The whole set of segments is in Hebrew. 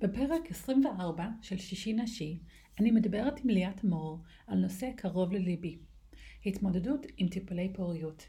בפרק 24 של שישי נשי, אני מדברת עם ליאת מור על נושא קרוב לליבי, התמודדות עם טיפולי פוריות.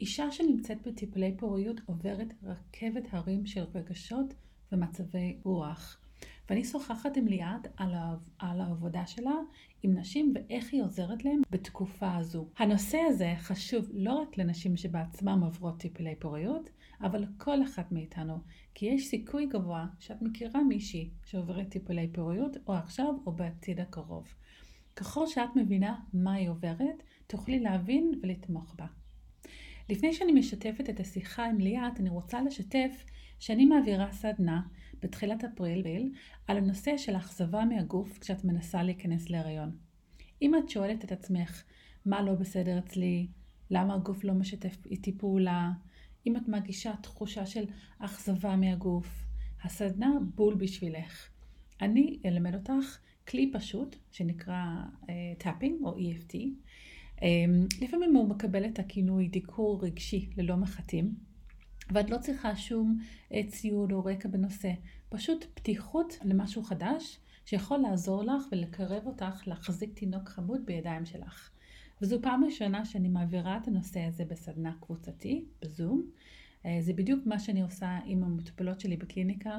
אישה שנמצאת בטיפולי פוריות עוברת רכבת הרים של רגשות ומצבי רוח. ואני שוחחת עם ליאת על, על העבודה שלה עם נשים ואיך היא עוזרת להם בתקופה הזו. הנושא הזה חשוב לא רק לנשים שבעצמם עוברות טיפולי פוריות, אבל לכל אחת מאיתנו, כי יש סיכוי גבוה שאת מכירה מישהי שעוברת טיפולי פוריות, או עכשיו או בעתיד הקרוב. ככל שאת מבינה מה היא עוברת, תוכלי להבין ולתמוך בה. לפני שאני משתפת את השיחה עם ליאת, אני רוצה לשתף שאני מעבירה סדנה בתחילת אפריל על הנושא של אכזבה מהגוף כשאת מנסה להיכנס להריון. אם את שואלת את עצמך מה לא בסדר אצלי, למה הגוף לא משתף איתי פעולה, אם את מרגישה תחושה של אכזבה מהגוף, הסדנה בול בשבילך. אני אלמד אותך כלי פשוט שנקרא tapping uh, או EFT. Um, לפעמים הוא מקבל את הכינוי דיקור רגשי ללא מחטים, ואת לא צריכה שום uh, ציוד או רקע בנושא, פשוט פתיחות למשהו חדש שיכול לעזור לך ולקרב אותך להחזיק תינוק חמוד בידיים שלך. וזו פעם ראשונה שאני מעבירה את הנושא הזה בסדנה קבוצתי, בזום. אה, זה בדיוק מה שאני עושה עם המטופלות שלי בקליניקה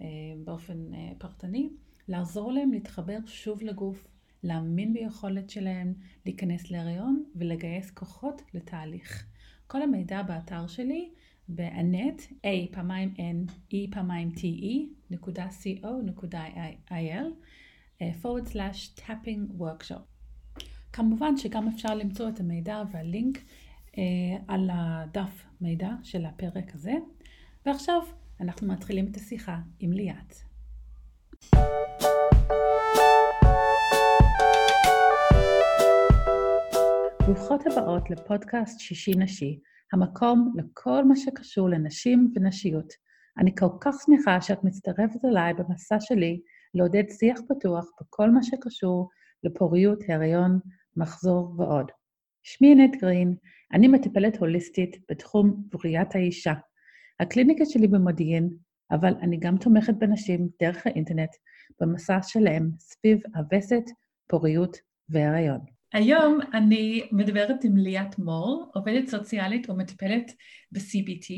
אה, באופן אה, פרטני, לעזור להם להתחבר שוב לגוף, להאמין ביכולת שלהם להיכנס להריון ולגייס כוחות לתהליך. כל המידע באתר שלי באנט, A פעמיים N, E פעמיים T-E, נקודה co, נקודה il, forward slash tapping workshop. כמובן שגם אפשר למצוא את המידע והלינק אה, על הדף מידע של הפרק הזה. ועכשיו אנחנו מתחילים את השיחה עם ליאת. ברוכות הבאות לפודקאסט שישי נשי, המקום לכל מה שקשור לנשים ונשיות. אני כל כך שמחה שאת מצטרפת אליי במסע שלי לעודד שיח פתוח בכל מה שקשור לפוריות, הריון, מחזור ועוד. שמי ענת גרין, אני מטפלת הוליסטית בתחום בריאת האישה. הקליניקה שלי במודיעין, אבל אני גם תומכת בנשים דרך האינטרנט במסע שלהם סביב הווסת, פוריות והריון. היום אני מדברת עם ליאת מור, עובדת סוציאלית ומטפלת ב-CBT.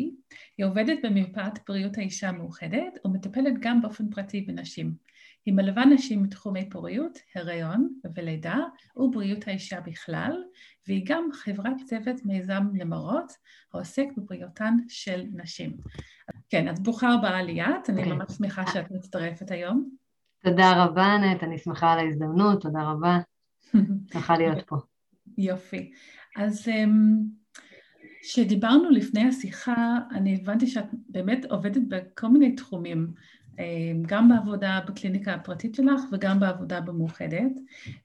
היא עובדת במרפאת בריאות האישה המאוחדת ומטפלת גם באופן פרטי בנשים. היא מלווה נשים מתחומי פוריות, הריון ולידה ובריאות האישה בכלל, והיא גם חברת צוות מיזם נמרות העוסק בבריאותן של נשים. כן, אז ברוכה הבאה ליאת, אני ממש שמחה שאת מצטרפת היום. תודה רבה, נט, אני שמחה על ההזדמנות, תודה רבה. שמחה להיות פה. יופי. אז כשדיברנו לפני השיחה, אני הבנתי שאת באמת עובדת בכל מיני תחומים. אמ, גם בעבודה בקליניקה הפרטית שלך וגם בעבודה במאוחדת,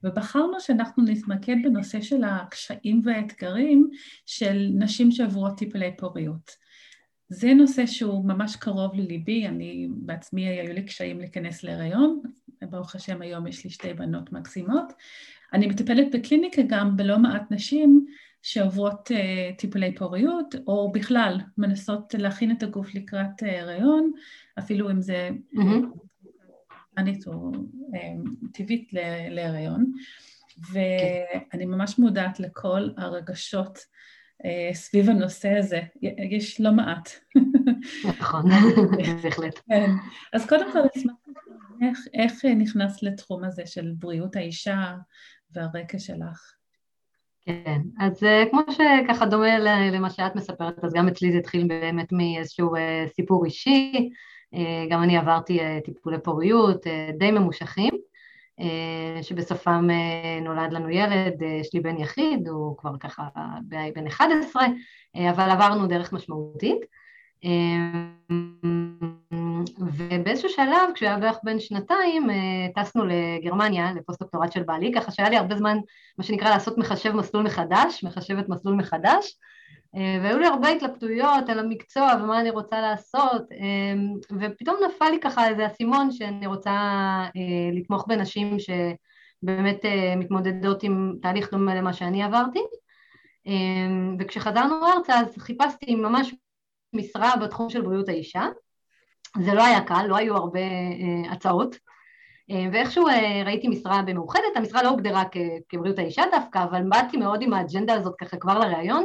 ובחרנו שאנחנו נתמקד בנושא של הקשיים והאתגרים של נשים שעברו טיפולי פוריות. זה נושא שהוא ממש קרוב לליבי, אני בעצמי היו לי קשיים להיכנס להיריון, ברוך השם היום יש לי שתי בנות מקסימות. אני מטפלת בקליניקה גם בלא מעט נשים שעוברות uh, טיפולי פוריות, או בכלל מנסות להכין את הגוף לקראת uh, הריון, אפילו אם זה mm-hmm. או uh, טבעית להיריון. ואני ממש מודעת לכל הרגשות uh, סביב הנושא הזה, יש לא מעט. נכון, בהחלט. כן, אז קודם כל אשמח איך, איך נכנסת לתחום הזה של בריאות האישה והרקע שלך? כן, אז אה, כמו שככה דומה למה שאת מספרת, אז גם אצלי זה התחיל באמת מאיזשהו אה, סיפור אישי, אה, גם אני עברתי טיפולי פוריות די ממושכים, שבסופם נולד לנו ילד, יש לי בן יחיד, הוא כבר ככה בן 11, אבל עברנו דרך משמעותית. ובאיזשהו שלב, כשהוא היה בערך בן שנתיים, אה, טסנו לגרמניה, לפוסט-דוקטורט של בעלי, ככה שהיה לי הרבה זמן, מה שנקרא, לעשות מחשב מסלול מחדש, מחשבת מסלול מחדש, אה, והיו לי הרבה התלבטויות על המקצוע ומה אני רוצה לעשות, אה, ופתאום נפל לי ככה איזה אסימון שאני רוצה לתמוך בנשים שבאמת מתמודדות עם תהליך דומה למה שאני עברתי. וכשחזרנו ארצה אז חיפשתי ממש משרה בתחום של בריאות האישה, זה לא היה קל, לא היו הרבה אה, הצעות, אה, ואיכשהו אה, ראיתי משרה במאוחדת, המשרה לא הוגדרה כבריאות האישה דווקא, אבל באתי מאוד עם האג'נדה הזאת ככה כבר לראיון,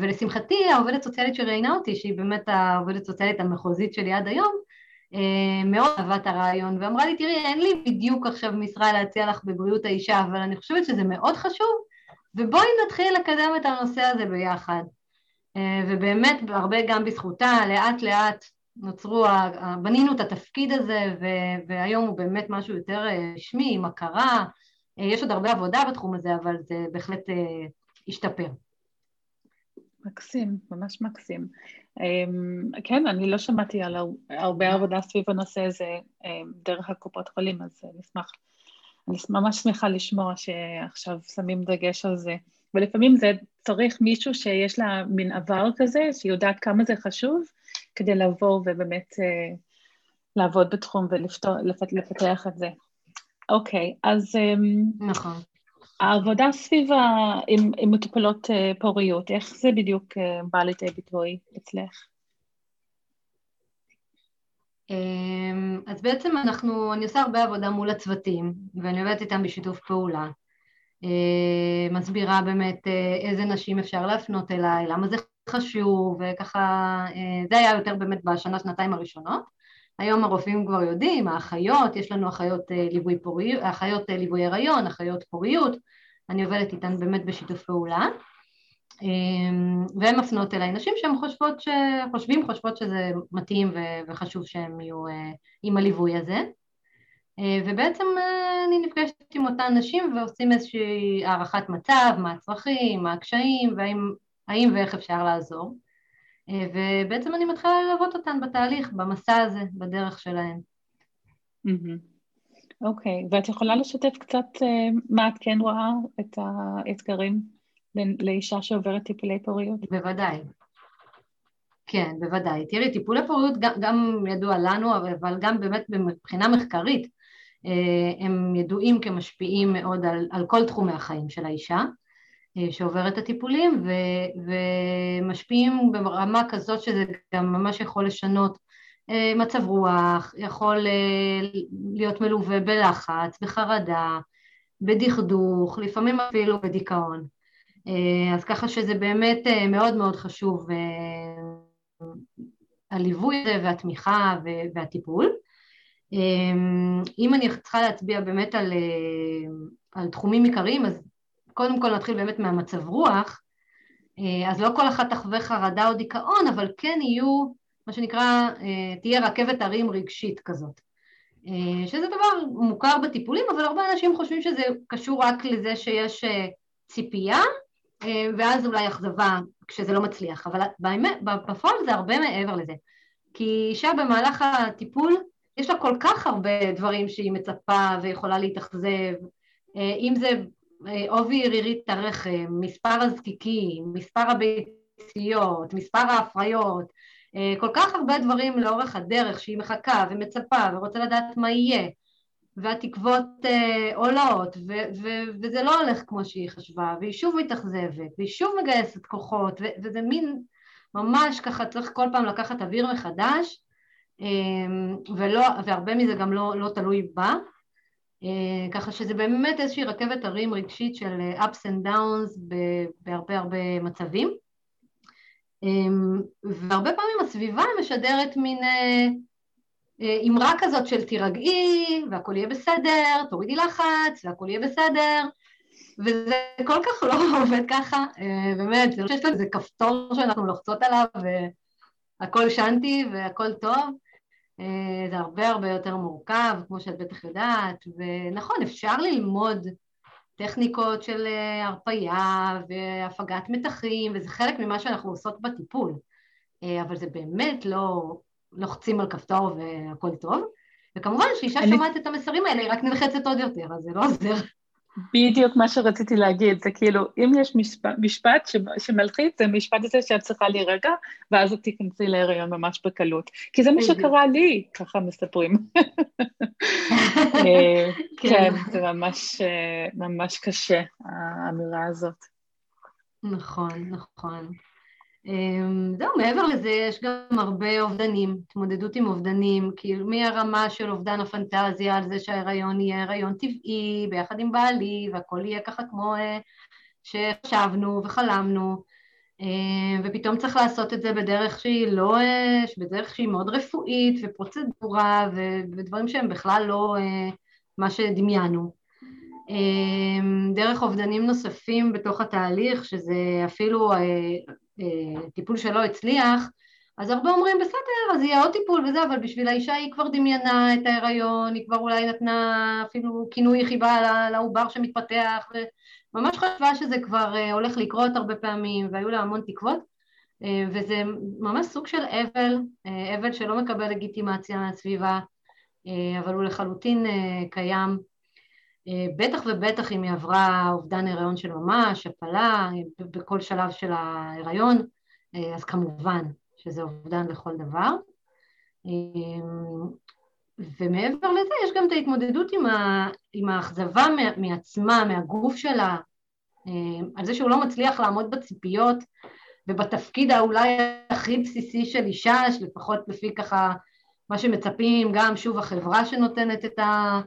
ולשמחתי העובדת סוציאלית שראיינה אותי, שהיא באמת העובדת סוציאלית המחוזית שלי עד היום, מאוד אהבה את הרעיון, ואמרה לי, תראי, אין לי בדיוק עכשיו משרה להציע לך בבריאות האישה, אבל אני חושבת שזה מאוד חשוב, ובואי נתחיל לקדם את הנושא הזה ביחד. ובאמת, הרבה גם בזכותה, לאט לאט נוצרו, בנינו את התפקיד הזה והיום הוא באמת משהו יותר אה, רשמי, עם הכרה, אה, יש עוד הרבה עבודה בתחום הזה אבל זה בהחלט אה, השתפר. מקסים, ממש מקסים. אמ, כן, אני לא שמעתי על הרבה עבודה סביב הנושא הזה דרך הקופות חולים, אז אני אשמח, אני ממש שמחה לשמוע שעכשיו שמים דגש על זה. ולפעמים זה צריך מישהו שיש לה מין עבר כזה, שיודעת כמה זה חשוב, כדי לבוא ובאמת uh, לעבוד בתחום ולפתח את זה. אוקיי, okay, אז... Um, נכון. העבודה סביב ה... עם, עם מטופלות uh, פוריות, איך זה בדיוק uh, בא לידי ביטוי אצלך? אמ, אז בעצם אנחנו, אני עושה הרבה עבודה מול הצוותים, ואני עובדת איתם בשיתוף פעולה. מסבירה באמת איזה נשים אפשר להפנות אליי, למה זה חשוב, וככה, אה, זה היה יותר באמת בשנה, שנתיים הראשונות. היום הרופאים כבר יודעים, האחיות, יש לנו אחיות אה, ליווי פוריות, אחיות אה, ליווי הריון, אחיות פוריות, אני עובדת איתן באמת בשיתוף פעולה. והן מפנות אליי נשים שהן חושבות, ש... חושבים, חושבות שזה מתאים וחשוב שהן יהיו עם הליווי הזה. ובעצם אני נפגשת עם אותן נשים ועושים איזושהי הערכת מצב, מה הצרכים, מה הקשיים, והאם האם ואיך אפשר לעזור, אה, ובעצם אני מתחילה ללוות אותן בתהליך, במסע הזה, בדרך שלהן. אוקיי, okay. ואת יכולה לשתף קצת uh, מה את כן רואה את האתגרים לאישה שעוברת טיפולי פוריות? בוודאי. כן, בוודאי. תראי, טיפולי פוריות גם, גם ידוע לנו, אבל גם באמת מבחינה מחקרית, אה, הם ידועים כמשפיעים מאוד על, על כל תחומי החיים של האישה. אה, שעובר את הטיפולים ו, ומשפיעים ברמה כזאת שזה גם ממש יכול לשנות אה, מצב רוח, יכול אה, להיות מלווה בלחץ, בחרדה, בדכדוך, לפעמים אפילו בדיכאון. אז ככה שזה באמת מאוד מאוד חשוב הליווי הזה והתמיכה והטיפול. אם אני צריכה להצביע באמת על, על תחומים עיקריים, אז קודם כל נתחיל באמת מהמצב רוח, אה, אז לא כל אחת תחווה חרדה או דיכאון, אבל כן יהיו, מה שנקרא, אה, תהיה רכבת הרים רגשית כזאת. אה, שזה דבר מוכר בטיפולים, אבל הרבה אנשים חושבים שזה קשור רק לזה שיש ציפייה, ואז אולי אכזבה כשזה לא מצליח, אבל בפועל זה הרבה מעבר לזה. כי אישה במהלך הטיפול, יש לה כל כך הרבה דברים שהיא מצפה ויכולה להתאכזב, אם זה עובי רירית הרחם, מספר הזקיקים, מספר הביציות, מספר ההפריות, אה, כל כך הרבה דברים לאורך הדרך שהיא מחכה ומצפה ורוצה לדעת מה יהיה. והתקוות uh, עולות ו- ו- וזה לא הולך כמו שהיא חשבה והיא שוב מתאכזבת והיא שוב מגייסת כוחות ו- וזה מין ממש ככה צריך כל פעם לקחת אוויר מחדש um, ולא, והרבה מזה גם לא, לא תלוי בה. אה, ככה שזה באמת איזושהי רכבת הרים רגשית של אה, ups and downs בהרבה הרבה מצבים. אמ, והרבה פעמים הסביבה משדרת מין אה, אמרה כזאת של תירגעי והכל יהיה בסדר, תורידי לחץ והכל יהיה בסדר, וזה כל כך לא עובד ככה, באמת, זה לא שיש לזה כפתור שאנחנו לוחצות עליו והכל שנתי והכל טוב, אה, זה הרבה הרבה יותר מורכב, כמו שאת בטח יודעת, ונכון, אפשר ללמוד טכניקות של אה, הרפייה והפגת מתחים, וזה חלק ממה שאנחנו עושות בטיפול, אה, אבל זה באמת לא לוחצים על כפתור והכל טוב, וכמובן שאישה אני... שומעת את המסרים האלה היא רק נלחצת עוד יותר, אז זה לא עוזר. בדיוק מה שרציתי להגיד, זה כאילו, אם יש משפט, משפט שמלחיץ, זה משפט הזה שאת צריכה להירגע, ואז את תיכנסי להיריון ממש בקלות. כי זה מה שקרה לי, ככה מספרים. אה, כן. כן, זה ממש, אה, ממש קשה, האמירה הזאת. נכון, נכון. אמ, זהו, מעבר לזה יש גם הרבה אובדנים, התמודדות עם אובדנים, כאילו מהרמה של אובדן הפנטזיה על זה שההיריון יהיה הריון טבעי ביחד עם בעלי והכל יהיה ככה כמו אה, שחשבנו וחלמנו אמ, ופתאום צריך לעשות את זה בדרך שהיא לא, אה, בדרך שהיא מאוד רפואית ופרוצדורה ודברים שהם בכלל לא אה, מה שדמיינו. אמ, דרך אובדנים נוספים בתוך התהליך, שזה אפילו אה, טיפול שלא הצליח, אז הרבה אומרים בסדר, אז יהיה עוד טיפול וזה, אבל בשביל האישה היא כבר דמיינה את ההיריון, היא כבר אולי נתנה אפילו כינוי חיבה לעובר שמתפתח, וממש חשבה שזה כבר אה, הולך לקרות הרבה פעמים, והיו לה המון תקוות, אה, וזה ממש סוג של אבל, אבל שלא מקבל לגיטימציה מהסביבה, אבל הוא לחלוטין קיים. בטח ובטח אם היא עברה אובדן הריון של ממש, הפלה, בכל שלב של ההיריון, אז כמובן שזה אובדן לכל דבר. ומעבר לזה יש גם את ההתמודדות עם, ה, עם האכזבה מעצמה, מהגוף שלה, על זה שהוא לא מצליח לעמוד בציפיות ובתפקיד האולי הכי בסיסי של אישה, שלפחות לפי ככה מה שמצפים, גם שוב החברה שנותנת את ה...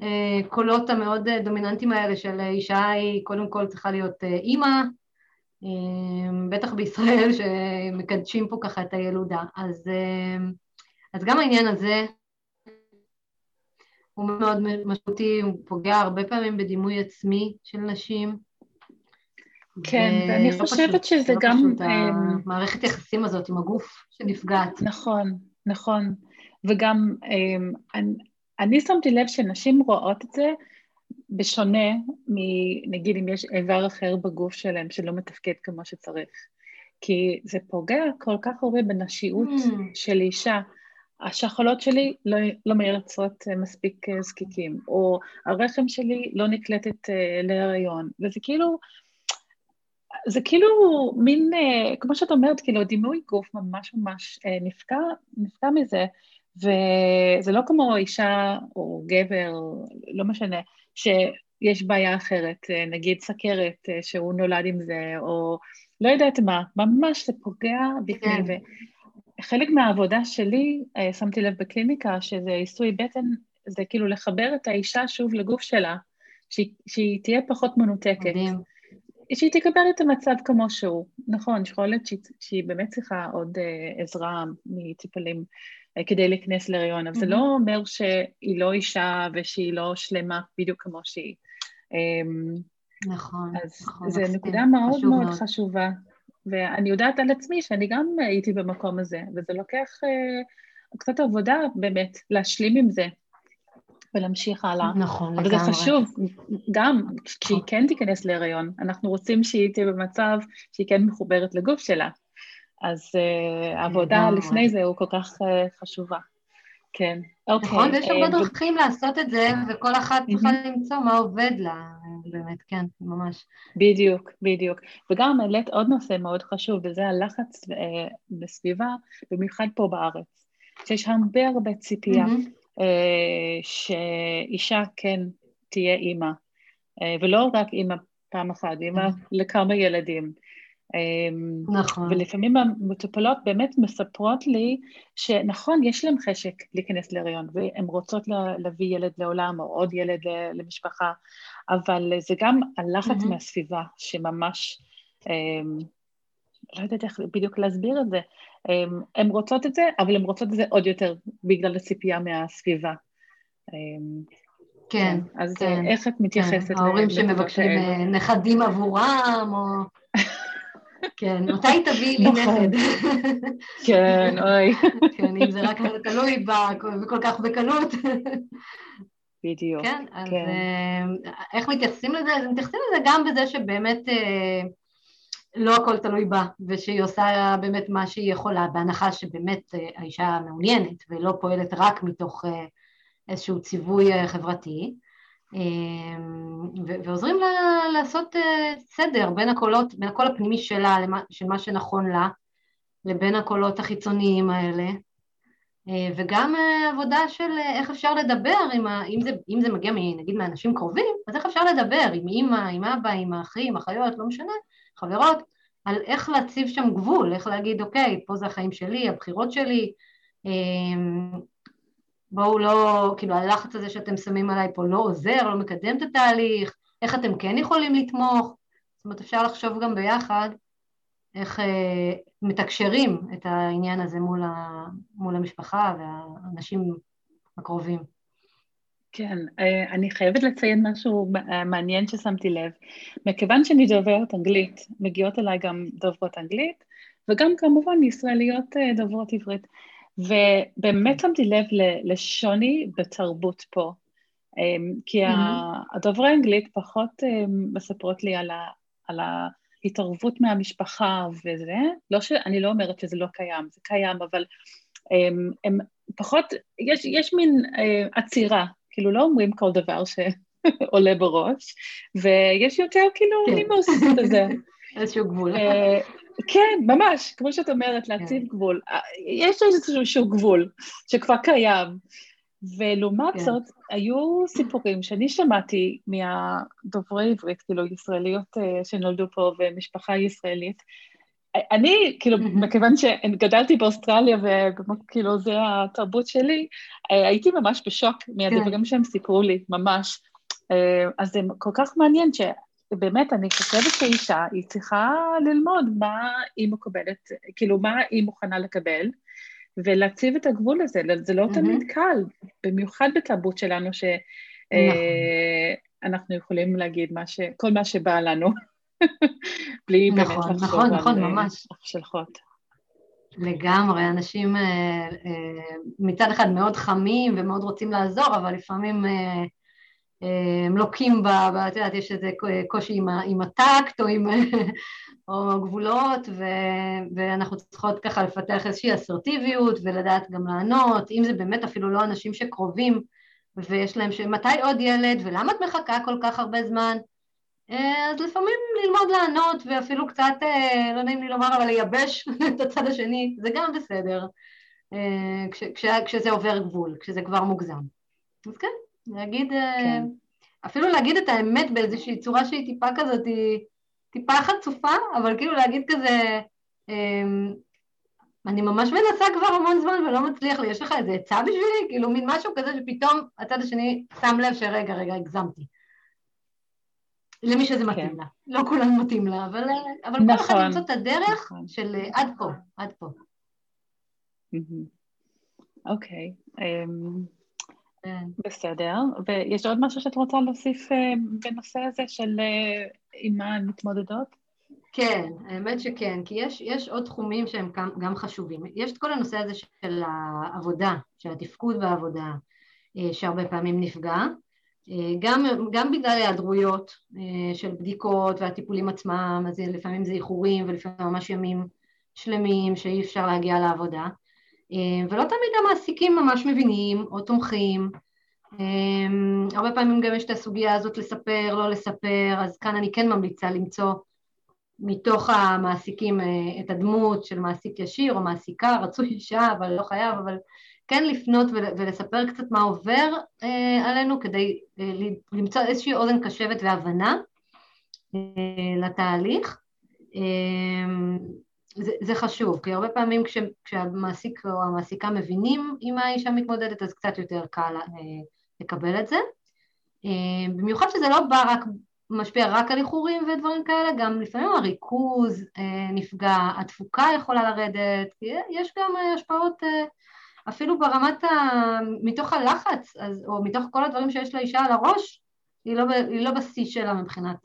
הקולות המאוד דומיננטיים האלה של אישה היא קודם כל צריכה להיות אה, אימא, אה, בטח בישראל שמקדשים פה ככה את הילודה. אז, אה, אז גם העניין הזה הוא מאוד משמעותי, הוא פוגע הרבה פעמים בדימוי עצמי של נשים. כן, ואני חושבת פשוט, שזה לא גם... פשוט המערכת יחסים הזאת עם הגוף שנפגעת. נכון, נכון. וגם אני שמתי לב שנשים רואות את זה בשונה מנגיד אם יש איבר אחר בגוף שלהם שלא מתפקד כמו שצריך. כי זה פוגע כל כך הרבה בנשיות mm. של אישה. השחלות שלי לא, לא מייצרות מספיק זקיקים, או הרחם שלי לא נקלטת uh, להריון, וזה כאילו, זה כאילו מין, כמו שאת אומרת, כאילו דימוי גוף ממש ממש נפגע, נפגע מזה, וזה לא כמו אישה או גבר, לא משנה, שיש בעיה אחרת, נגיד סכרת, שהוא נולד עם זה, או לא יודעת מה, ממש זה פוגע בפנים. כן. וחלק מהעבודה שלי, שמתי לב בקליניקה, שזה עיסוי בטן, זה כאילו לחבר את האישה שוב לגוף שלה, שהיא, שהיא תהיה פחות מנותקת. מדהים. שהיא תקבל את המצב כמו שהוא. נכון, יכול להיות שהיא, שהיא באמת צריכה עוד uh, עזרה מטיפולים כדי להיכנס להריון, אבל mm-hmm. זה לא אומר שהיא לא אישה ושהיא לא שלמה בדיוק כמו שהיא. Um, נכון, אז נכון. זו נקודה מאוד מאוד, מאוד חשובה. ואני יודעת על עצמי שאני גם הייתי במקום הזה, וזה לוקח uh, קצת עבודה באמת להשלים עם זה. ולהמשיך הלאה. נכון, לגמרי. אבל זה חשוב, גם כשהיא כן תיכנס להיריון, אנחנו רוצים שהיא תהיה במצב שהיא כן מחוברת לגוף שלה. אז uh, העבודה לפני זה הוא כל כך uh, חשובה. כן, אוקיי. נכון, ויש הרבה דרכים. לעשות את זה, וכל אחת צריכה למצוא מה עובד לה, באמת, כן, ממש. בדיוק, בדיוק. וגם העלית עוד נושא מאוד חשוב, וזה הלחץ בסביבה, במיוחד פה בארץ. שיש הרבה הרבה ציפייה. Mm-hmm. אה, שאישה כן תהיה אימא, אה, ולא רק אימא פעם אחת, אימא mm-hmm. לכמה ילדים. אה, נכון. ולפעמים המטופלות באמת מספרות לי שנכון, יש להן חשק להיכנס להריון, והן רוצות להביא ילד לעולם או עוד ילד למשפחה, אבל זה גם הלחץ mm-hmm. מהסביבה שממש, לא יודעת איך בדיוק להסביר את זה, הן רוצות את זה, אבל הן רוצות את זה עוד יותר בגלל הציפייה מהסביבה. כן, כן. אז כן, איך את מתייחסת? כן, ההורים שמבקשים אה, נכדים עבורם, או... כן, מתי תביאי לי נכון. נכד? כן, אוי. כן, אם זה רק תלוי בה, וכל כך בקלות. בדיוק. כן, אז כן. אה, איך מתייחסים לזה? אז מתייחסים לזה גם בזה שבאמת אה, לא הכל תלוי בה, ושהיא עושה באמת מה שהיא יכולה, בהנחה שבאמת אה, האישה מעוניינת ולא פועלת רק מתוך איזשהו ציווי חברתי, ועוזרים לה לעשות סדר בין הקולות, בין הקול הפנימי שלה, של מה שנכון לה, לבין הקולות החיצוניים האלה, וגם עבודה של איך אפשר לדבר, עם ה, אם, זה, אם זה מגיע נגיד מאנשים קרובים, אז איך אפשר לדבר עם אימא, עם אבא, עם האחים, אחיות, לא משנה, חברות, על איך להציב שם גבול, איך להגיד, אוקיי, פה זה החיים שלי, הבחירות שלי, אמ, בואו לא, כאילו הלחץ הזה שאתם שמים עליי פה לא עוזר, לא מקדם את התהליך, איך אתם כן יכולים לתמוך, זאת אומרת אפשר לחשוב גם ביחד איך אה, מתקשרים את העניין הזה מול, ה, מול המשפחה והאנשים הקרובים. כן, אה, אני חייבת לציין משהו מעניין ששמתי לב. מכיוון שאני דוברת אנגלית, מגיעות אליי גם דוברות אנגלית, וגם כמובן ישראליות אה, דוברות עברית. ובאמת שמתי לב לשוני בתרבות פה. כי mm-hmm. הדוברי אנגלית פחות מספרות לי על, ה, על ההתערבות מהמשפחה וזה. לא ש... אני לא אומרת שזה לא קיים, זה קיים, אבל הם, הם פחות, יש, יש מין עצירה כאילו לא אומרים כל דבר שעולה בראש, ויש יותר כאילו כן. נימוס כזה. איזשהו גבול. אה, כן, ממש, כמו שאת אומרת, להציב כן. גבול. אה, יש איזשהו גבול שכבר קיים. ולעומת כן. זאת, היו סיפורים שאני שמעתי מהדוברי עברית, כאילו ישראליות אה, שנולדו פה ומשפחה ישראלית, אני, כאילו. מכיוון שגדלתי באוסטרליה וכאילו זה התרבות שלי, אה, הייתי ממש בשוק מהדברים כן. שהם סיפרו לי, ממש. אה, אז זה כל כך מעניין שבאמת, אני חושבת שאישה, היא צריכה ללמוד מה היא מקבלת, כאילו, מה היא מוכנה לקבל, ולהציב את הגבול הזה, זה לא mm-hmm. תמיד קל, במיוחד בתרבות שלנו, שאנחנו נכון. אה, יכולים להגיד מה ש... כל מה שבא לנו. בלי נכון, באמת לחשוב נכון, נכון, על אה, ממש. השלכות. לגמרי, אנשים אה, אה, מצד אחד מאוד חמים ומאוד רוצים לעזור, אבל לפעמים הם לוקים ב... את יודעת, יש איזה קושי עם, עם הטקט או עם... או גבולות, ו, ואנחנו צריכות ככה לפתח איזושהי אסרטיביות ולדעת גם לענות, אם זה באמת אפילו לא אנשים שקרובים ויש להם ש... מתי עוד ילד ולמה את מחכה כל כך הרבה זמן? אה, אז לפעמים ללמוד לענות ואפילו קצת, אה, לא נעים לי לומר, אבל לייבש את הצד השני, זה גם בסדר, אה, כש, כש, כשזה עובר גבול, כשזה כבר מוגזם. אז כן, להגיד, כן. אפילו להגיד את האמת באיזושהי צורה שהיא טיפה כזאת, היא טיפה חצופה, אבל כאילו להגיד כזה, אני ממש מנסה כבר המון זמן ולא מצליח לי, יש לך איזה עצה בשבילי? כאילו מין משהו כזה שפתאום הצד השני שם לב שרגע, רגע, הגזמתי. למי שזה מתאים כן. לה. לא כולם מתאים לה, אבל, אבל נכון, כל אחד נכון. למצוא את הדרך נכון. של אה, עד פה, עד פה. אוקיי. Okay. אמ, כן. בסדר. ויש עוד משהו שאת רוצה להוסיף אה, בנושא הזה של אה, עם מה הן מתמודדות? כן, האמת שכן, כי יש, יש עוד תחומים שהם גם, גם חשובים. יש את כל הנושא הזה של העבודה, של התפקוד בעבודה, שהרבה פעמים נפגע, גם, גם בגלל היעדרויות אה, של בדיקות והטיפולים עצמם, אז לפעמים זה איחורים ולפעמים ממש ימים שלמים שאי אפשר להגיע לעבודה, אה, ולא תמיד המעסיקים ממש מבינים או תומכים, אה, הרבה פעמים גם יש את הסוגיה הזאת לספר, לא לספר, אז כאן אני כן ממליצה למצוא מתוך המעסיקים את הדמות של מעסיק ישיר או מעסיקה, רצוי אישה, אבל לא חייב, אבל כן לפנות ולספר קצת מה עובר אה, עלינו כדי אה, למצוא איזושהי אוזן קשבת והבנה אה, לתהליך. זה, זה חשוב, כי הרבה פעמים כש, כשהמעסיק או המעסיקה מבינים עם האישה מתמודדת, אז קצת יותר קל לקבל את זה. במיוחד שזה לא בא רק, משפיע רק על איחורים ודברים כאלה, גם לפעמים הריכוז נפגע, התפוקה יכולה לרדת, יש גם השפעות אפילו ברמת ה... מתוך הלחץ, אז, או מתוך כל הדברים שיש לאישה על הראש, היא לא, לא בשיא שלה מבחינת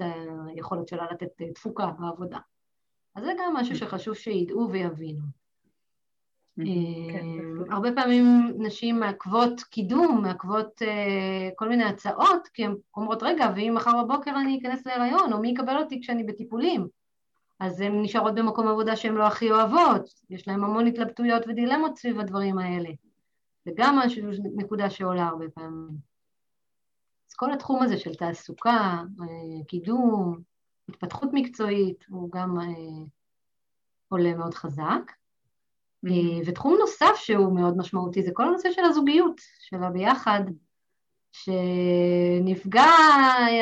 היכולת שלה לתת אה, תפוקה בעבודה. אז זה גם משהו שחשוב שידעו ויבינו. כן, אה, הרבה פעמים נשים מעכבות קידום, מעכבות אה, כל מיני הצעות, כי הן אומרות, רגע, ואם מחר בבוקר אני אכנס להיריון, או מי יקבל אותי כשאני בטיפולים? אז הן נשארות במקום עבודה שהן לא הכי אוהבות, יש להן המון התלבטויות ודילמות סביב הדברים האלה. זה גם משהו, נקודה שעולה הרבה פעמים. אז כל התחום הזה של תעסוקה, אה, קידום, התפתחות מקצועית, הוא גם אה, עולה מאוד חזק. Mm-hmm. ותחום נוסף שהוא מאוד משמעותי זה כל הנושא של הזוגיות, של הביחד, שנפגע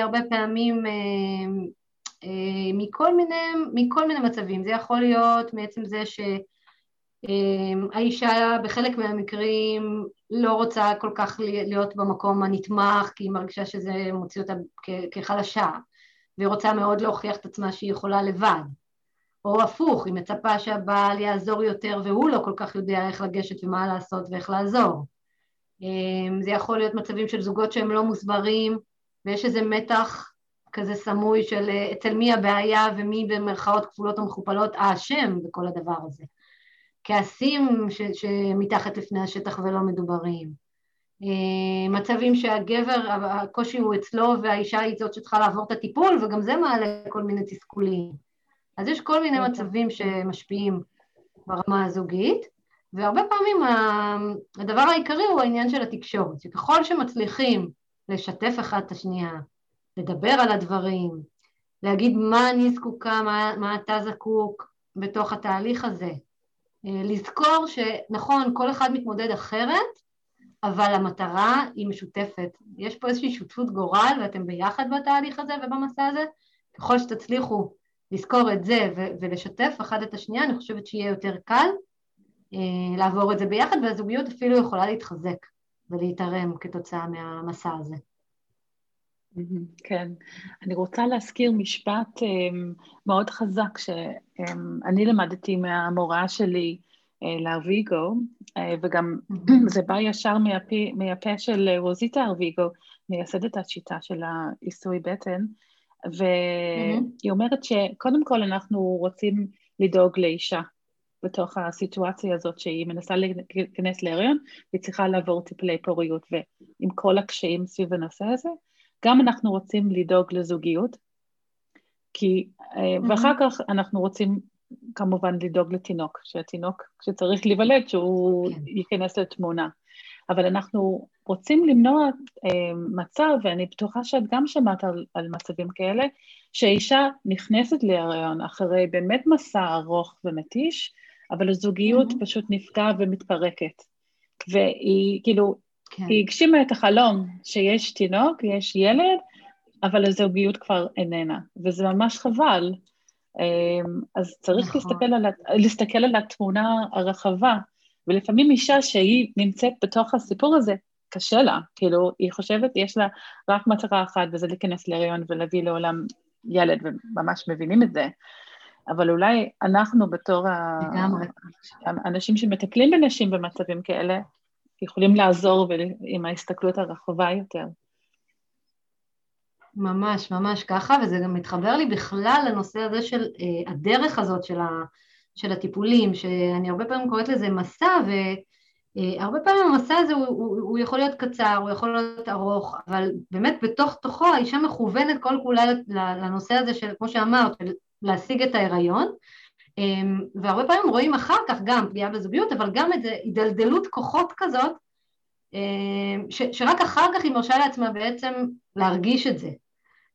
הרבה פעמים אה, מכל מיני, מכל מיני מצבים. זה יכול להיות מעצם זה שהאישה בחלק מהמקרים לא רוצה כל כך להיות במקום הנתמך, כי היא מרגישה שזה מוציא אותה כחלשה, והיא רוצה מאוד להוכיח את עצמה שהיא יכולה לבד. או הפוך, היא מצפה שהבעל יעזור יותר והוא לא כל כך יודע איך לגשת ומה לעשות ואיך לעזור. אמ, זה יכול להיות מצבים של זוגות שהם לא מוסברים ויש איזה מתח כזה סמוי של אה, אצל מי הבעיה ומי במרכאות כפולות או מכופלות האשם בכל הדבר הזה. כעסים ש, שמתחת לפני השטח ולא מדוברים. אמ, מצבים שהגבר, הקושי הוא אצלו והאישה היא זאת שצריכה לעבור את הטיפול וגם זה מעלה כל מיני תסכולים. אז יש כל מיני מצבים שמשפיעים ברמה הזוגית, והרבה פעמים הדבר העיקרי הוא העניין של התקשורת, שככל שמצליחים לשתף אחד את השנייה, לדבר על הדברים, להגיד מה אני זקוקה, מה, מה אתה זקוק בתוך התהליך הזה, אה, לזכור שנכון, כל אחד מתמודד אחרת, אבל המטרה היא משותפת. יש פה איזושהי שותפות גורל ואתם ביחד בתהליך הזה ובמסע הזה, ככל שתצליחו לזכור את זה ולשתף אחד את השנייה, אני חושבת שיהיה יותר קל אה, לעבור את זה ביחד, והזוגיות אפילו יכולה להתחזק ולהתערם כתוצאה מהמסע הזה. כן. אני רוצה להזכיר משפט um, מאוד חזק שאני um, למדתי מהמורה שלי לארוויגו, uh, וגם זה בא ישר מהפה, מהפה של רוזיטה ארוויגו, מייסדת השיטה של העיסוי בטן, והיא אומרת שקודם כל אנחנו רוצים לדאוג לאישה בתוך הסיטואציה הזאת שהיא מנסה להיכנס להריון והיא צריכה לעבור טיפולי פוריות ועם כל הקשיים סביב הנושא הזה, גם אנחנו רוצים לדאוג לזוגיות, כי, mm-hmm. ואחר כך אנחנו רוצים כמובן לדאוג לתינוק, שהתינוק כשצריך להיוולד שהוא כן. ייכנס לתמונה. אבל אנחנו רוצים למנוע אה, מצב, ואני בטוחה שאת גם שמעת על, על מצבים כאלה, שאישה נכנסת להיריון אחרי באמת מסע ארוך ומתיש, אבל הזוגיות mm-hmm. פשוט נפגעה ומתפרקת. והיא כאילו, כן. היא הגשימה את החלום שיש תינוק, יש ילד, אבל הזוגיות כבר איננה, וזה ממש חבל. אה, אז צריך נכון. להסתכל, על, להסתכל על התמונה הרחבה, ולפעמים אישה שהיא נמצאת בתוך הסיפור הזה, קשה לה, כאילו, היא חושבת, יש לה רק מטרה אחת, וזה להיכנס להריון ולהביא לעולם ילד, וממש מבינים את זה. אבל אולי אנחנו בתור האנשים שמטפלים בנשים במצבים כאלה, יכולים לעזור עם ההסתכלות הרחבה יותר. ממש, ממש ככה, וזה גם מתחבר לי בכלל לנושא הזה של אה, הדרך הזאת של, ה, של הטיפולים, שאני הרבה פעמים קוראת לזה מסע, והרבה פעמים המסע הזה הוא, הוא, הוא יכול להיות קצר, הוא יכול להיות ארוך, אבל באמת בתוך תוכו האישה מכוונת כל כולה לנושא הזה של, כמו שאמרת, של להשיג את ההיריון, אמ, והרבה פעמים רואים אחר כך גם פגיעה בזוגיות, אבל גם איזו הידלדלות כוחות כזאת, ש, שרק אחר כך היא מרשה לעצמה בעצם להרגיש את זה.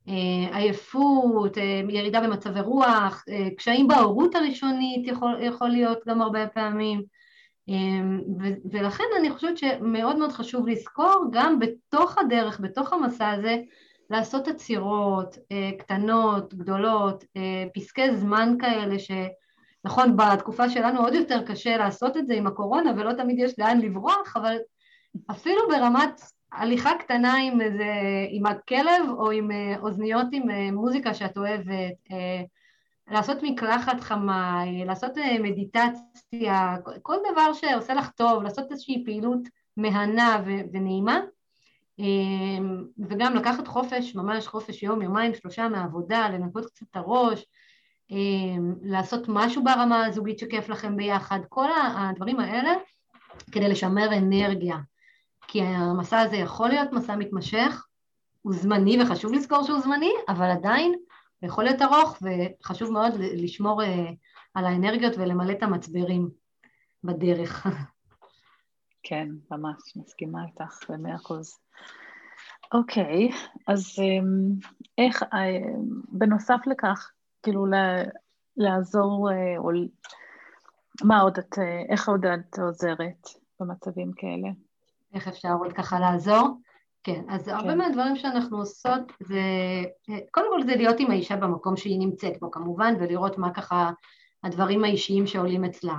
אה, עייפות, אה, ירידה במצבי רוח, אה, קשיים בהורות הראשונית יכול, יכול להיות גם הרבה פעמים ולכן אני חושבת שמאוד מאוד חשוב לזכור גם בתוך הדרך, בתוך המסע הזה, לעשות עצירות קטנות, גדולות, פסקי זמן כאלה שנכון בתקופה שלנו עוד יותר קשה לעשות את זה עם הקורונה ולא תמיד יש לאן לברוח, אבל אפילו ברמת הליכה קטנה עם איזה, עם הכלב או עם אה, אוזניות עם אה, מוזיקה שאת אוהבת, אה, לעשות מקלחת חמה, לעשות מדיטציה, כל דבר שעושה לך טוב, לעשות איזושהי פעילות מהנה ונעימה, וגם לקחת חופש, ממש חופש יום, יומיים, שלושה מהעבודה, לנקות קצת את הראש, לעשות משהו ברמה הזוגית שכיף לכם ביחד, כל הדברים האלה כדי לשמר אנרגיה. כי המסע הזה יכול להיות מסע מתמשך, הוא זמני וחשוב לזכור שהוא זמני, אבל עדיין הוא יכול להיות ארוך וחשוב מאוד לשמור אה, על האנרגיות ולמלא את המצברים בדרך. כן, ממש, מסכימה איתך במאה אחוז. אוקיי, אז אמ, איך, אה, בנוסף לכך, כאילו לעזור, אה, או מה עוד את, איך עוד את עוזרת במצבים כאלה? איך אפשר עוד ככה לעזור. כן, אז כן. הרבה מהדברים שאנחנו עושות זה, קודם כל זה להיות עם האישה במקום שהיא נמצאת בו כמובן, ולראות מה ככה הדברים האישיים שעולים אצלה.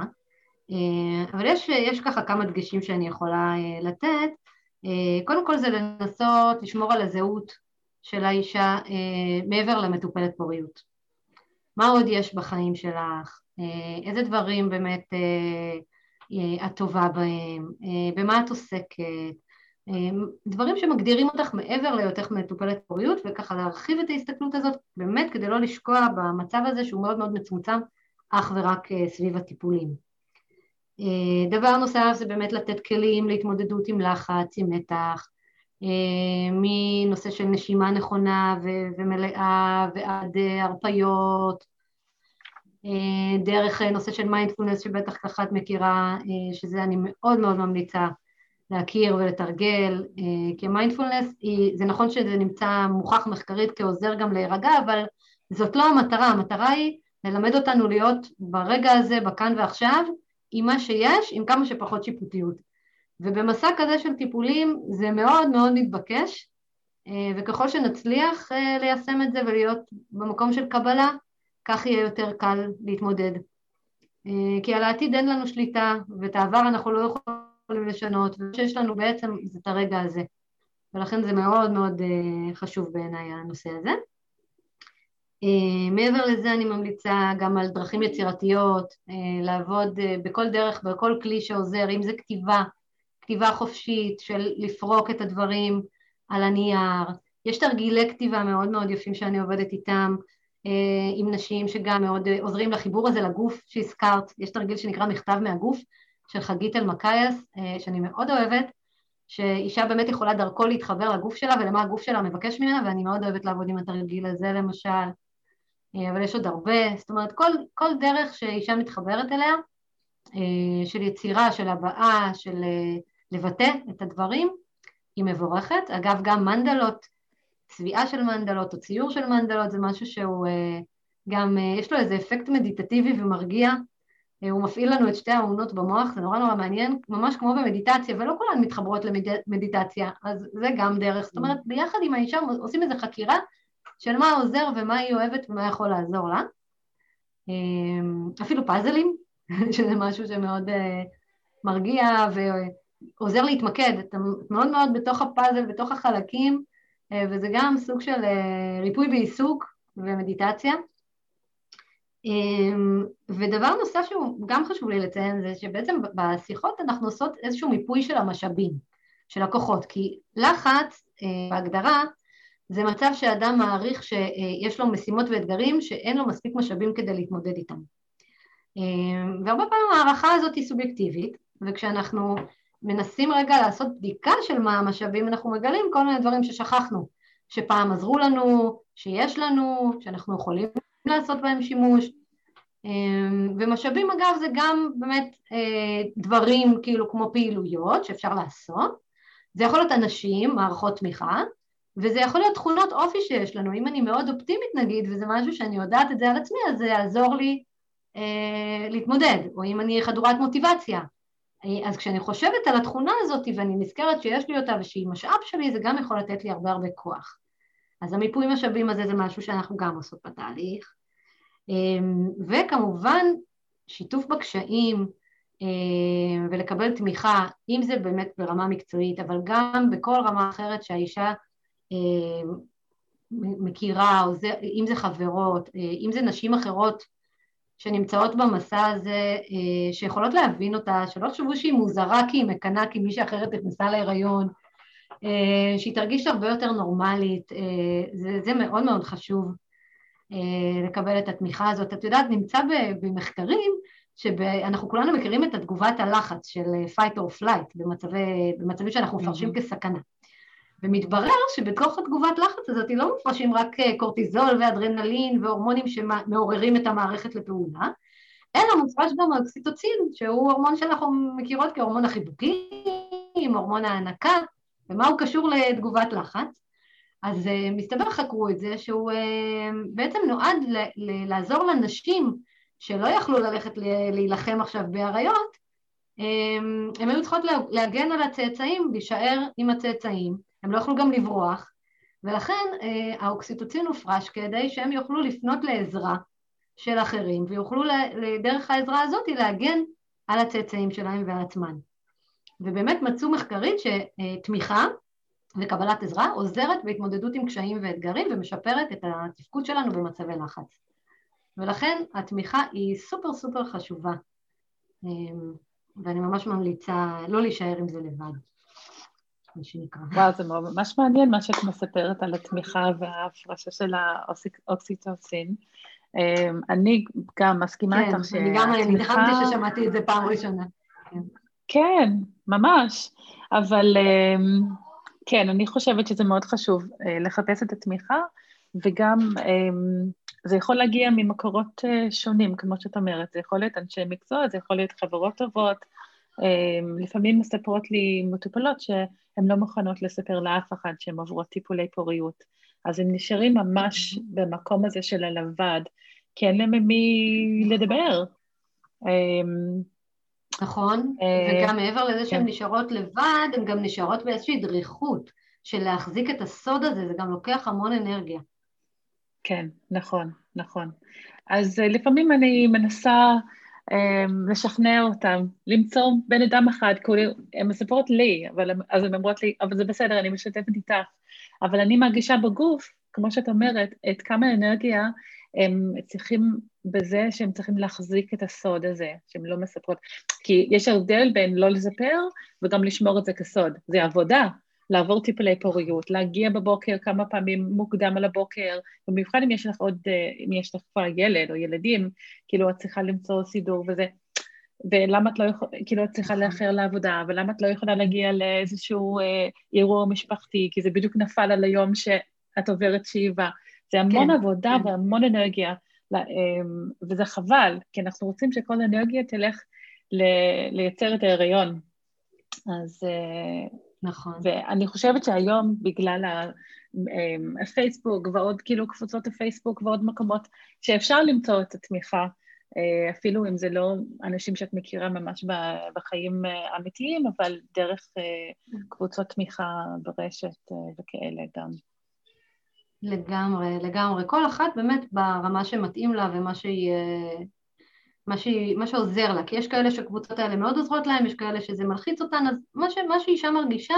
אה, אבל יש, יש ככה כמה דגשים שאני יכולה אה, לתת. אה, קודם כל זה לנסות לשמור על הזהות של האישה מעבר למטופלת פוריות. מה עוד יש בחיים שלך? איזה דברים באמת את טובה בהם? במה את עוסקת? דברים שמגדירים אותך מעבר להיותך מטופלת פוריות וככה להרחיב את ההסתכלות הזאת באמת כדי לא לשקוע במצב הזה שהוא מאוד מאוד מצומצם אך ורק סביב הטיפולים. אה, דבר נוסף זה באמת לתת כלים להתמודדות עם לחץ, עם מתח, אה, מנושא של נשימה נכונה ומלאה ועד אה, הרפיות, דרך נושא של מיינדפולנס שבטח ככה את מכירה, שזה אני מאוד מאוד ממליצה להכיר ולתרגל, כי מיינדפולנס זה נכון שזה נמצא מוכח מחקרית כעוזר גם להירגע, אבל זאת לא המטרה, המטרה היא ללמד אותנו להיות ברגע הזה, בכאן ועכשיו, עם מה שיש, עם כמה שפחות שיפוטיות. ובמסע כזה של טיפולים זה מאוד מאוד מתבקש, אה, וככל שנצליח אה, ליישם את זה ולהיות במקום של קבלה, כך יהיה יותר קל להתמודד. אה, כי על העתיד אין לנו שליטה, ואת העבר אנחנו לא יכולים לשנות, ושיש לנו בעצם זה את הרגע הזה. ולכן זה מאוד מאוד חשוב בעיניי הנושא הזה. אה, מעבר לזה אני ממליצה גם על דרכים יצירתיות, אה, לעבוד אה, בכל דרך, בכל כלי שעוזר, אם זה כתיבה, כתיבה חופשית של לפרוק את הדברים על הנייר, יש תרגילי כתיבה מאוד מאוד יפים שאני עובדת איתם, עם נשים שגם מאוד עוזרים לחיבור הזה לגוף שהזכרת, יש תרגיל שנקרא מכתב מהגוף של חגית אלמקייס, שאני מאוד אוהבת, שאישה באמת יכולה דרכו להתחבר לגוף שלה ולמה הגוף שלה מבקש ממנה, ואני מאוד אוהבת לעבוד עם התרגיל הזה למשל. אה, אבל יש עוד הרבה, זאת אומרת כל, כל דרך שאישה מתחברת אליה, אה, של יצירה, של הבעה, של אה, לבטא את הדברים, היא מבורכת. אגב, גם מנדלות, צביעה של מנדלות או ציור של מנדלות זה משהו שהוא גם, יש לו איזה אפקט מדיטטיבי ומרגיע, הוא מפעיל לנו את שתי האמונות במוח, זה נורא נורא מעניין, ממש כמו במדיטציה, ולא כולן מתחברות למדיטציה, אז זה גם דרך, זאת אומרת, ביחד עם האישה עושים איזו חקירה של מה עוזר ומה היא אוהבת ומה יכול לעזור לה. אמ, אפילו פאזלים, שזה משהו שמאוד אה, מרגיע ועוזר להתמקד, אתה מאוד מאוד בתוך הפאזל, בתוך החלקים, אה, וזה גם סוג של אה, ריפוי בעיסוק ומדיטציה. אמ, ודבר נוסף שהוא גם חשוב לי לציין זה שבעצם בשיחות אנחנו עושות איזשהו מיפוי של המשאבים, של הכוחות, כי לחץ בהגדרה זה מצב שאדם מעריך שיש לו משימות ואתגרים שאין לו מספיק משאבים כדי להתמודד איתם. אה, והרבה פעמים ההערכה הזאת היא סובייקטיבית, וכשאנחנו מנסים רגע לעשות בדיקה של מה המשאבים, אנחנו מגלים כל מיני דברים ששכחנו, שפעם עזרו לנו, שיש לנו, שאנחנו יכולים לעשות בהם שימוש. אה, ומשאבים אגב זה גם באמת אה, דברים כאילו כמו פעילויות שאפשר לעשות, זה יכול להיות אנשים, מערכות תמיכה, וזה יכול להיות תכונות אופי שיש לנו, אם אני מאוד אופטימית נגיד, וזה משהו שאני יודעת את זה על עצמי, אז זה יעזור לי אה, להתמודד, או אם אני חדורת מוטיבציה. אז כשאני חושבת על התכונה הזאת ואני נזכרת שיש לי אותה ושהיא משאב שלי, זה גם יכול לתת לי הרבה הרבה כוח. אז המיפוי משאבים הזה זה משהו שאנחנו גם עושות בתהליך. אה, וכמובן, שיתוף בקשיים, אה, ולקבל תמיכה, אם זה באמת ברמה מקצועית, אבל גם בכל רמה אחרת שהאישה אה, מכירה, או זה, אם זה חברות, אה, אם זה נשים אחרות שנמצאות במסע הזה, אה, שיכולות להבין אותה, שלא תחשבו שהיא מוזרה כי היא מקנאה כי מישהי אחרת נכנסה להיריון, שהיא תרגיש הרבה יותר נורמלית, זה, זה מאוד מאוד חשוב לקבל את התמיכה הזאת. את יודעת, נמצא במחקרים שאנחנו כולנו מכירים את התגובת הלחץ של fight or flight במצבי, במצבים שאנחנו מפרשים mm-hmm. כסכנה. ומתברר שבתוך התגובת לחץ הזאת לא מופרשים רק אה, קורטיזול ואדרנלין והורמונים שמעוררים את המערכת לפעולה, אלא מופרש גם אוקסיטוצין, שהוא הורמון שאנחנו מכירות כהורמון החיבוקים, הורמון ההנקה, ומה הוא קשור לתגובת לחץ. אז uh, מסתבר חקרו את זה שהוא uh, בעצם נועד ל- ל- לעזור לנשים שלא יכלו ללכת להילחם עכשיו באריות, הן היו צריכות להגן על הצאצאים, להישאר עם הצאצאים, הם לא יוכלו גם לברוח, ולכן אה, האוקסיטוצין הופרש כדי שהם יוכלו לפנות לעזרה של אחרים, ויוכלו דרך העזרה הזאת להגן על הצאצאים שלהם ועל עצמם. ובאמת מצאו מחקרית שתמיכה וקבלת עזרה עוזרת בהתמודדות עם קשיים ואתגרים ומשפרת את התפקוד שלנו במצבי לחץ. ולכן התמיכה היא סופר סופר חשובה, אמ, ואני ממש ממליצה לא להישאר עם זה לבד. מה שנקרא. וואו, זה ממש מעניין מה שאת מספרת על התמיכה וההפרשה של האוקסיטוסין. אמ, אני גם מסכימה איתך שהתמיכה... כן, אני גם נלחמתי ששמעתי את זה פעם ראשונה. כן, כן ממש, אבל אמ, כן, אני חושבת שזה מאוד חשוב אה, לחפש את התמיכה, וגם אמ, זה יכול להגיע ממקורות אה, שונים, כמו שאת אומרת, זה יכול להיות אנשי מקצוע, זה יכול להיות חברות טובות. לפעמים מספרות לי מטופלות שהן לא מוכנות לספר לאף אחד שהן עוברות טיפולי פוריות. אז הם נשארים ממש במקום הזה של הלבד, כי אין להם ממי לדבר. אמ, נכון, אה, וגם מעבר לזה שהן כן. נשארות לבד, הן גם נשארות באיזושהי דריכות של להחזיק את הסוד הזה, זה גם לוקח המון אנרגיה. כן, נכון, נכון. אז אה, לפעמים אני מנסה לשכנע אותם, למצוא בן אדם אחד, כי הן מספרות לי, אבל, אז הן אומרות לי, אבל זה בסדר, אני משתפת איתך. אבל אני מרגישה בגוף, כמו שאת אומרת, את כמה אנרגיה הם צריכים בזה שהם צריכים להחזיק את הסוד הזה, שהם לא מספרות. כי יש הבדל בין לא לספר וגם לשמור את זה כסוד. זה עבודה, לעבור טיפולי פוריות, להגיע בבוקר כמה פעמים מוקדם על הבוקר, במיוחד אם יש לך עוד, אם יש לך כבר ילד או ילדים, כאילו את צריכה למצוא סידור וזה. ולמה את לא יכולה, כאילו את צריכה לאחר לעבודה, ולמה את לא יכולה להגיע לאיזשהו אה, אירוע משפחתי, כי זה בדיוק נפל על היום שאת עוברת שאיבה. זה המון כן, עבודה כן. והמון אנרגיה, אמ, וזה חבל, כי אנחנו רוצים שכל האנרגיה תלך ל- לייצר את ההיריון. אז... אה, נכון. ואני חושבת שהיום, בגלל אמ, הפייסבוק ועוד כאילו קבוצות הפייסבוק ועוד מקומות שאפשר למצוא את התמיכה, אה, אפילו אם זה לא אנשים שאת מכירה ממש בחיים אה, אמיתיים, אבל דרך אה, קבוצות תמיכה ברשת וכאלה גם. לגמרי, לגמרי. כל אחת באמת ברמה שמתאים לה ומה שהיא... מה, שהיא, מה שעוזר לה, כי יש כאלה שהקבוצות האלה מאוד עוזרות להם, יש כאלה שזה מלחיץ אותן, אז מה, ש, מה שאישה מרגישה,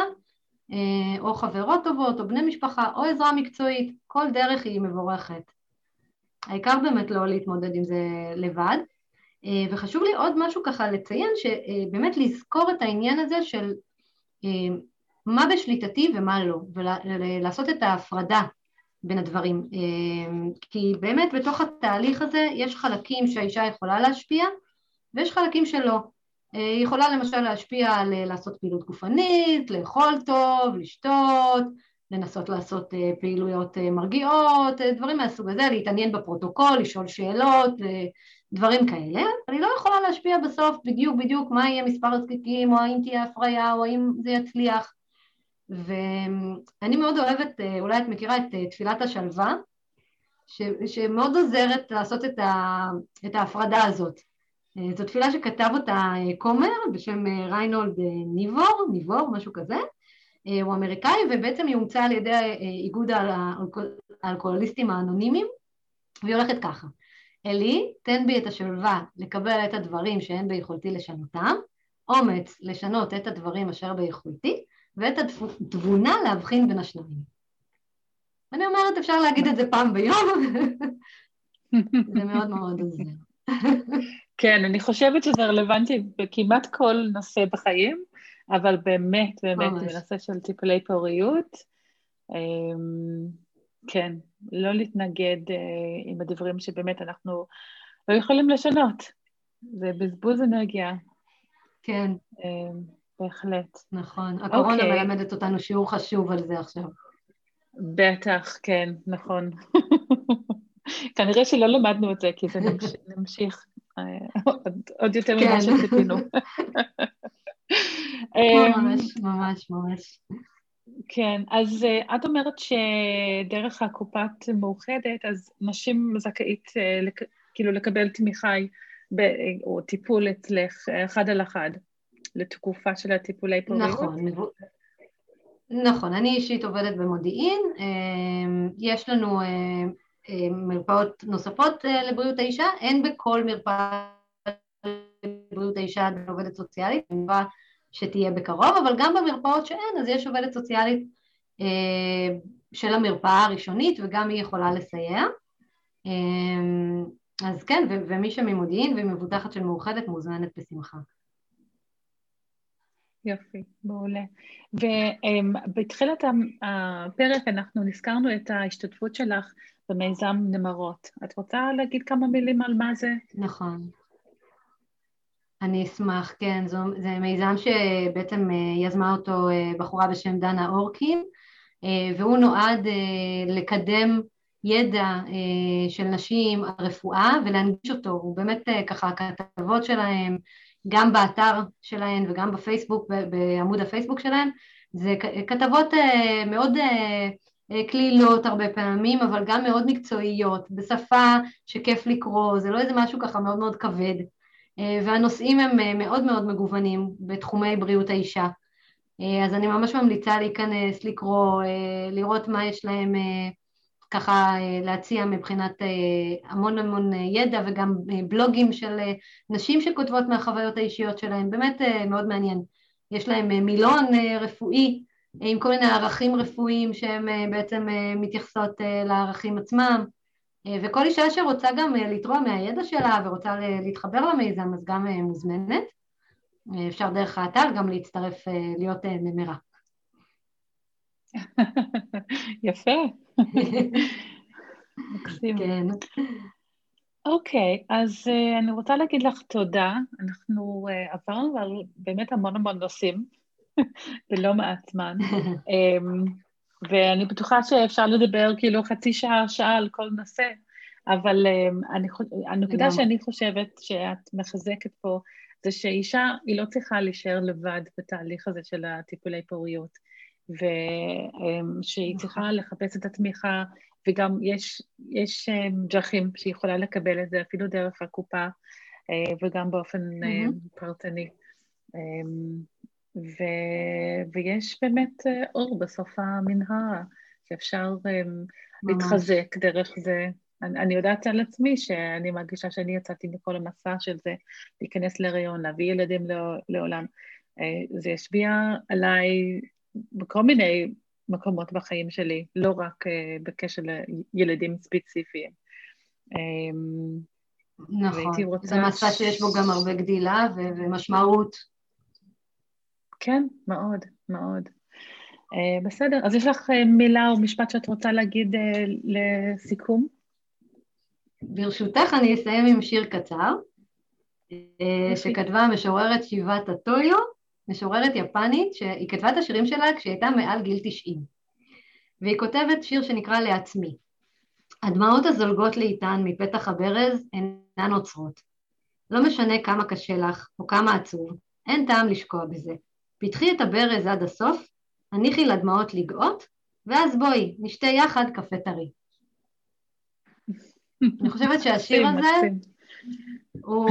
או חברות טובות, או בני משפחה, או עזרה מקצועית, כל דרך היא מבורכת. העיקר באמת לא להתמודד עם זה לבד. אה, וחשוב לי עוד משהו ככה לציין, שבאמת לזכור את העניין הזה של אה, מה בשליטתי ומה לא, ולעשות את ההפרדה בין הדברים. אה, כי באמת בתוך התהליך הזה יש חלקים שהאישה יכולה להשפיע ויש חלקים שלא. היא יכולה למשל להשפיע על לעשות פעילות גופנית, לאכול טוב, לשתות, לנסות לעשות אה, פעילויות אה, מרגיעות, אה, דברים מהסוג הזה, להתעניין בפרוטוקול, לשאול שאלות, דברים כאלה. אני לא יכולה להשפיע בסוף בדיוק בדיוק מה יהיה מספר הזקיקים, או האם תהיה הפריה, או האם זה יצליח. ואני מאוד אוהבת, אולי את מכירה את תפילת השלווה, ש, שמאוד עוזרת לעשות את, ה, את ההפרדה הזאת. זו תפילה שכתב אותה כומר בשם ריינולד ניבור, ניבור, משהו כזה, אה, הוא אמריקאי ובעצם היא הומצאה על ידי אה, איגוד האלכוהוליסטים האנונימיים והיא הולכת ככה אלי, תן בי את השלווה לקבל את הדברים שאין ביכולתי לשנותם, אומץ לשנות את הדברים אשר ביכולתי ואת התבונה להבחין בין השניים. אני אומרת, אפשר להגיד את זה פעם ביום, זה מאוד מאוד עוזר. כן, אני חושבת שזה רלוונטי בכמעט כל נושא בחיים, אבל באמת, באמת, בנושא של טיפולי פוריות, אמ, כן, לא להתנגד אה, עם הדברים שבאמת אנחנו לא יכולים לשנות. זה בזבוז אנרגיה. כן. בהחלט. נכון. הקורונה okay. אוקיי. מלמדת אותנו שיעור חשוב על זה עכשיו. בטח, כן, נכון. כנראה שלא למדנו את זה, כי זה נמשיך אה, עוד יותר ממה כן. שציפינו. ממש, ממש, ממש. כן, אז uh, את אומרת שדרך הקופת מאוחדת, אז נשים זכאית uh, לק, כאילו לקבל תמיכה ב, או טיפול אצלך אחד על אחד לתקופה של הטיפולי פוריות? נכון, נכון, אני אישית עובדת במודיעין, יש לנו מרפאות נוספות לבריאות האישה, אין בכל מרפאה לבריאות האישה עובדת סוציאלית, אני מקווה שתהיה בקרוב, אבל גם במרפאות שאין, אז יש עובדת סוציאלית של המרפאה הראשונית וגם היא יכולה לסייע. אז כן, ומי שממודיעין ומבוטחת של מאוחדת מוזמנת בשמחה. יופי, מעולה. ובתחילת הפרק אנחנו נזכרנו את ההשתתפות שלך במיזם נמרות. את רוצה להגיד כמה מילים על מה זה? נכון. אני אשמח, כן, זו, זה מיזם שבעצם אה, יזמה אותו אה, בחורה בשם דנה אורקין, אה, והוא נועד לקדם ידע של נשים על רפואה ולהנגיש אותו, הוא באמת ככה, הכתבות שלהם, גם באתר שלהן וגם בפייסבוק, בעמוד הפייסבוק שלהן, זה כתבות מאוד קלילות הרבה פעמים, אבל גם מאוד מקצועיות, בשפה שכיף לקרוא, זה לא איזה משהו ככה מאוד מאוד כבד. אה, והנושאים הם אה, מאוד מאוד מגוונים בתחומי בריאות האישה. אה, אז אני ממש ממליצה להיכנס, לקרוא, לראות מה יש להם ככה להציע מבחינת המון המון ידע וגם בלוגים של נשים שכותבות מהחוויות האישיות שלהם, באמת מאוד מעניין. יש להם מילון רפואי עם כל מיני ערכים רפואיים שהם בעצם מתייחסות לערכים עצמם. אה, וכל אישה שרוצה גם אה, לתרום מהידע שלה ורוצה להתחבר למיזם אז גם אה, מוזמנת. אפשר דרך האתר גם להצטרף, להיות נמרה. יפה. מקסים. כן. אוקיי, אז uh, אני רוצה להגיד לך תודה. אנחנו uh, עברנו על באמת המון המון נושאים בלא מעט זמן. um, ואני בטוחה שאפשר לדבר כאילו חצי שעה, שעה על כל נושא, אבל um, אני, הנקודה שאני חושבת שאת מחזקת פה, זה שאישה, היא לא צריכה להישאר לבד בתהליך הזה של הטיפולי פוריות, ושהיא צריכה לחפש את התמיכה, וגם יש, יש um, דרכים שהיא יכולה לקבל את זה, אפילו דרך הקופה, uh, וגם באופן mm-hmm. פרטני. ו, ויש באמת אה, אור בסוף המנהרה, שאפשר um, להתחזק דרך זה. אני, אני יודעת על עצמי שאני מרגישה שאני יצאתי מכל המסע של זה, להיכנס להריון, להביא ילדים לעולם. זה השפיע עליי בכל מיני מקומות בחיים שלי, לא רק uh, בקשר לילדים ספציפיים. Um, נכון, זה מסע שיש בו גם הרבה גדילה ומשמעות. כן, מאוד, מאוד. Uh, בסדר, אז יש לך uh, מילה או משפט שאת רוצה להגיד uh, לסיכום? ברשותך אני אסיים עם שיר קצר, uh, שכתבה המשוררת שיבת הטויו, משוררת יפנית, שהיא כתבה את השירים שלה כשהיא הייתה מעל גיל 90. והיא כותבת שיר שנקרא לעצמי. הדמעות הזולגות לאיתן מפתח הברז אינן עוצרות. לא משנה כמה קשה לך או כמה עצוב, אין טעם לשקוע בזה. פתחי את הברז עד הסוף, הניחי לדמעות לגאות, ואז בואי, נשתה יחד קפה טרי. אני חושבת שהשיר הזה הוא,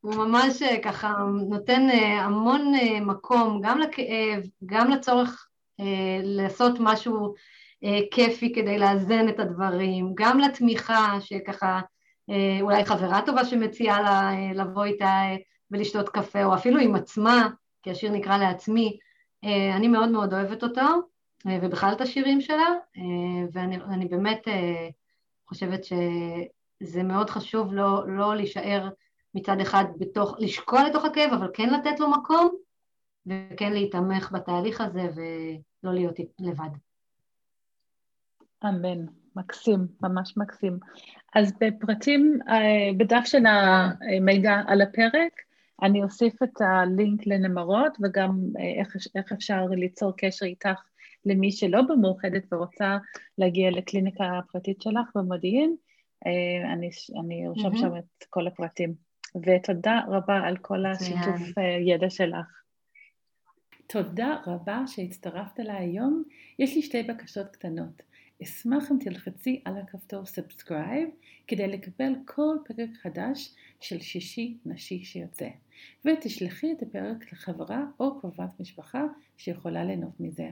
הוא ממש אה, ככה נותן אה, המון אה, מקום גם לכאב, גם לצורך לעשות משהו כיפי כדי לאזן את הדברים, גם לתמיכה שככה אולי חברה טובה שמציעה לה לבוא איתה ולשתות קפה, או אפילו עם עצמה, כי השיר נקרא לעצמי, אני מאוד מאוד אוהבת אותו, ובכלל את השירים שלה, ואני באמת חושבת שזה מאוד חשוב לא, לא להישאר מצד אחד בתוך, לשקוע לתוך הכאב, אבל כן לתת לו מקום, וכן להתעמך בתהליך הזה ולא להיות לבד. אמן, מקסים, ממש מקסים. אז בפרטים, בדף של המידע על הפרק, אני אוסיף את הלינק לנמרות וגם אה, איך, איך אפשר ליצור קשר איתך למי שלא במאוחדת ורוצה להגיע לקליניקה הפרטית שלך במודיעין, אה, אני, אני ארשום mm-hmm. שם את כל הפרטים. ותודה רבה על כל השיתוף אה, ידע שלך. תודה רבה שהצטרפת אליי היום. יש לי שתי בקשות קטנות. אשמח אם תלחצי על הכפתור subscribe כדי לקבל כל פרק חדש של שישי נשי שיוצא. ותשלחי את הפרק לחברה או קרובת משפחה שיכולה ליהנות מזה.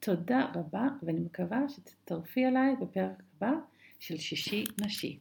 תודה רבה ואני מקווה שתצטרפי אליי בפרק הבא של שישי נשי.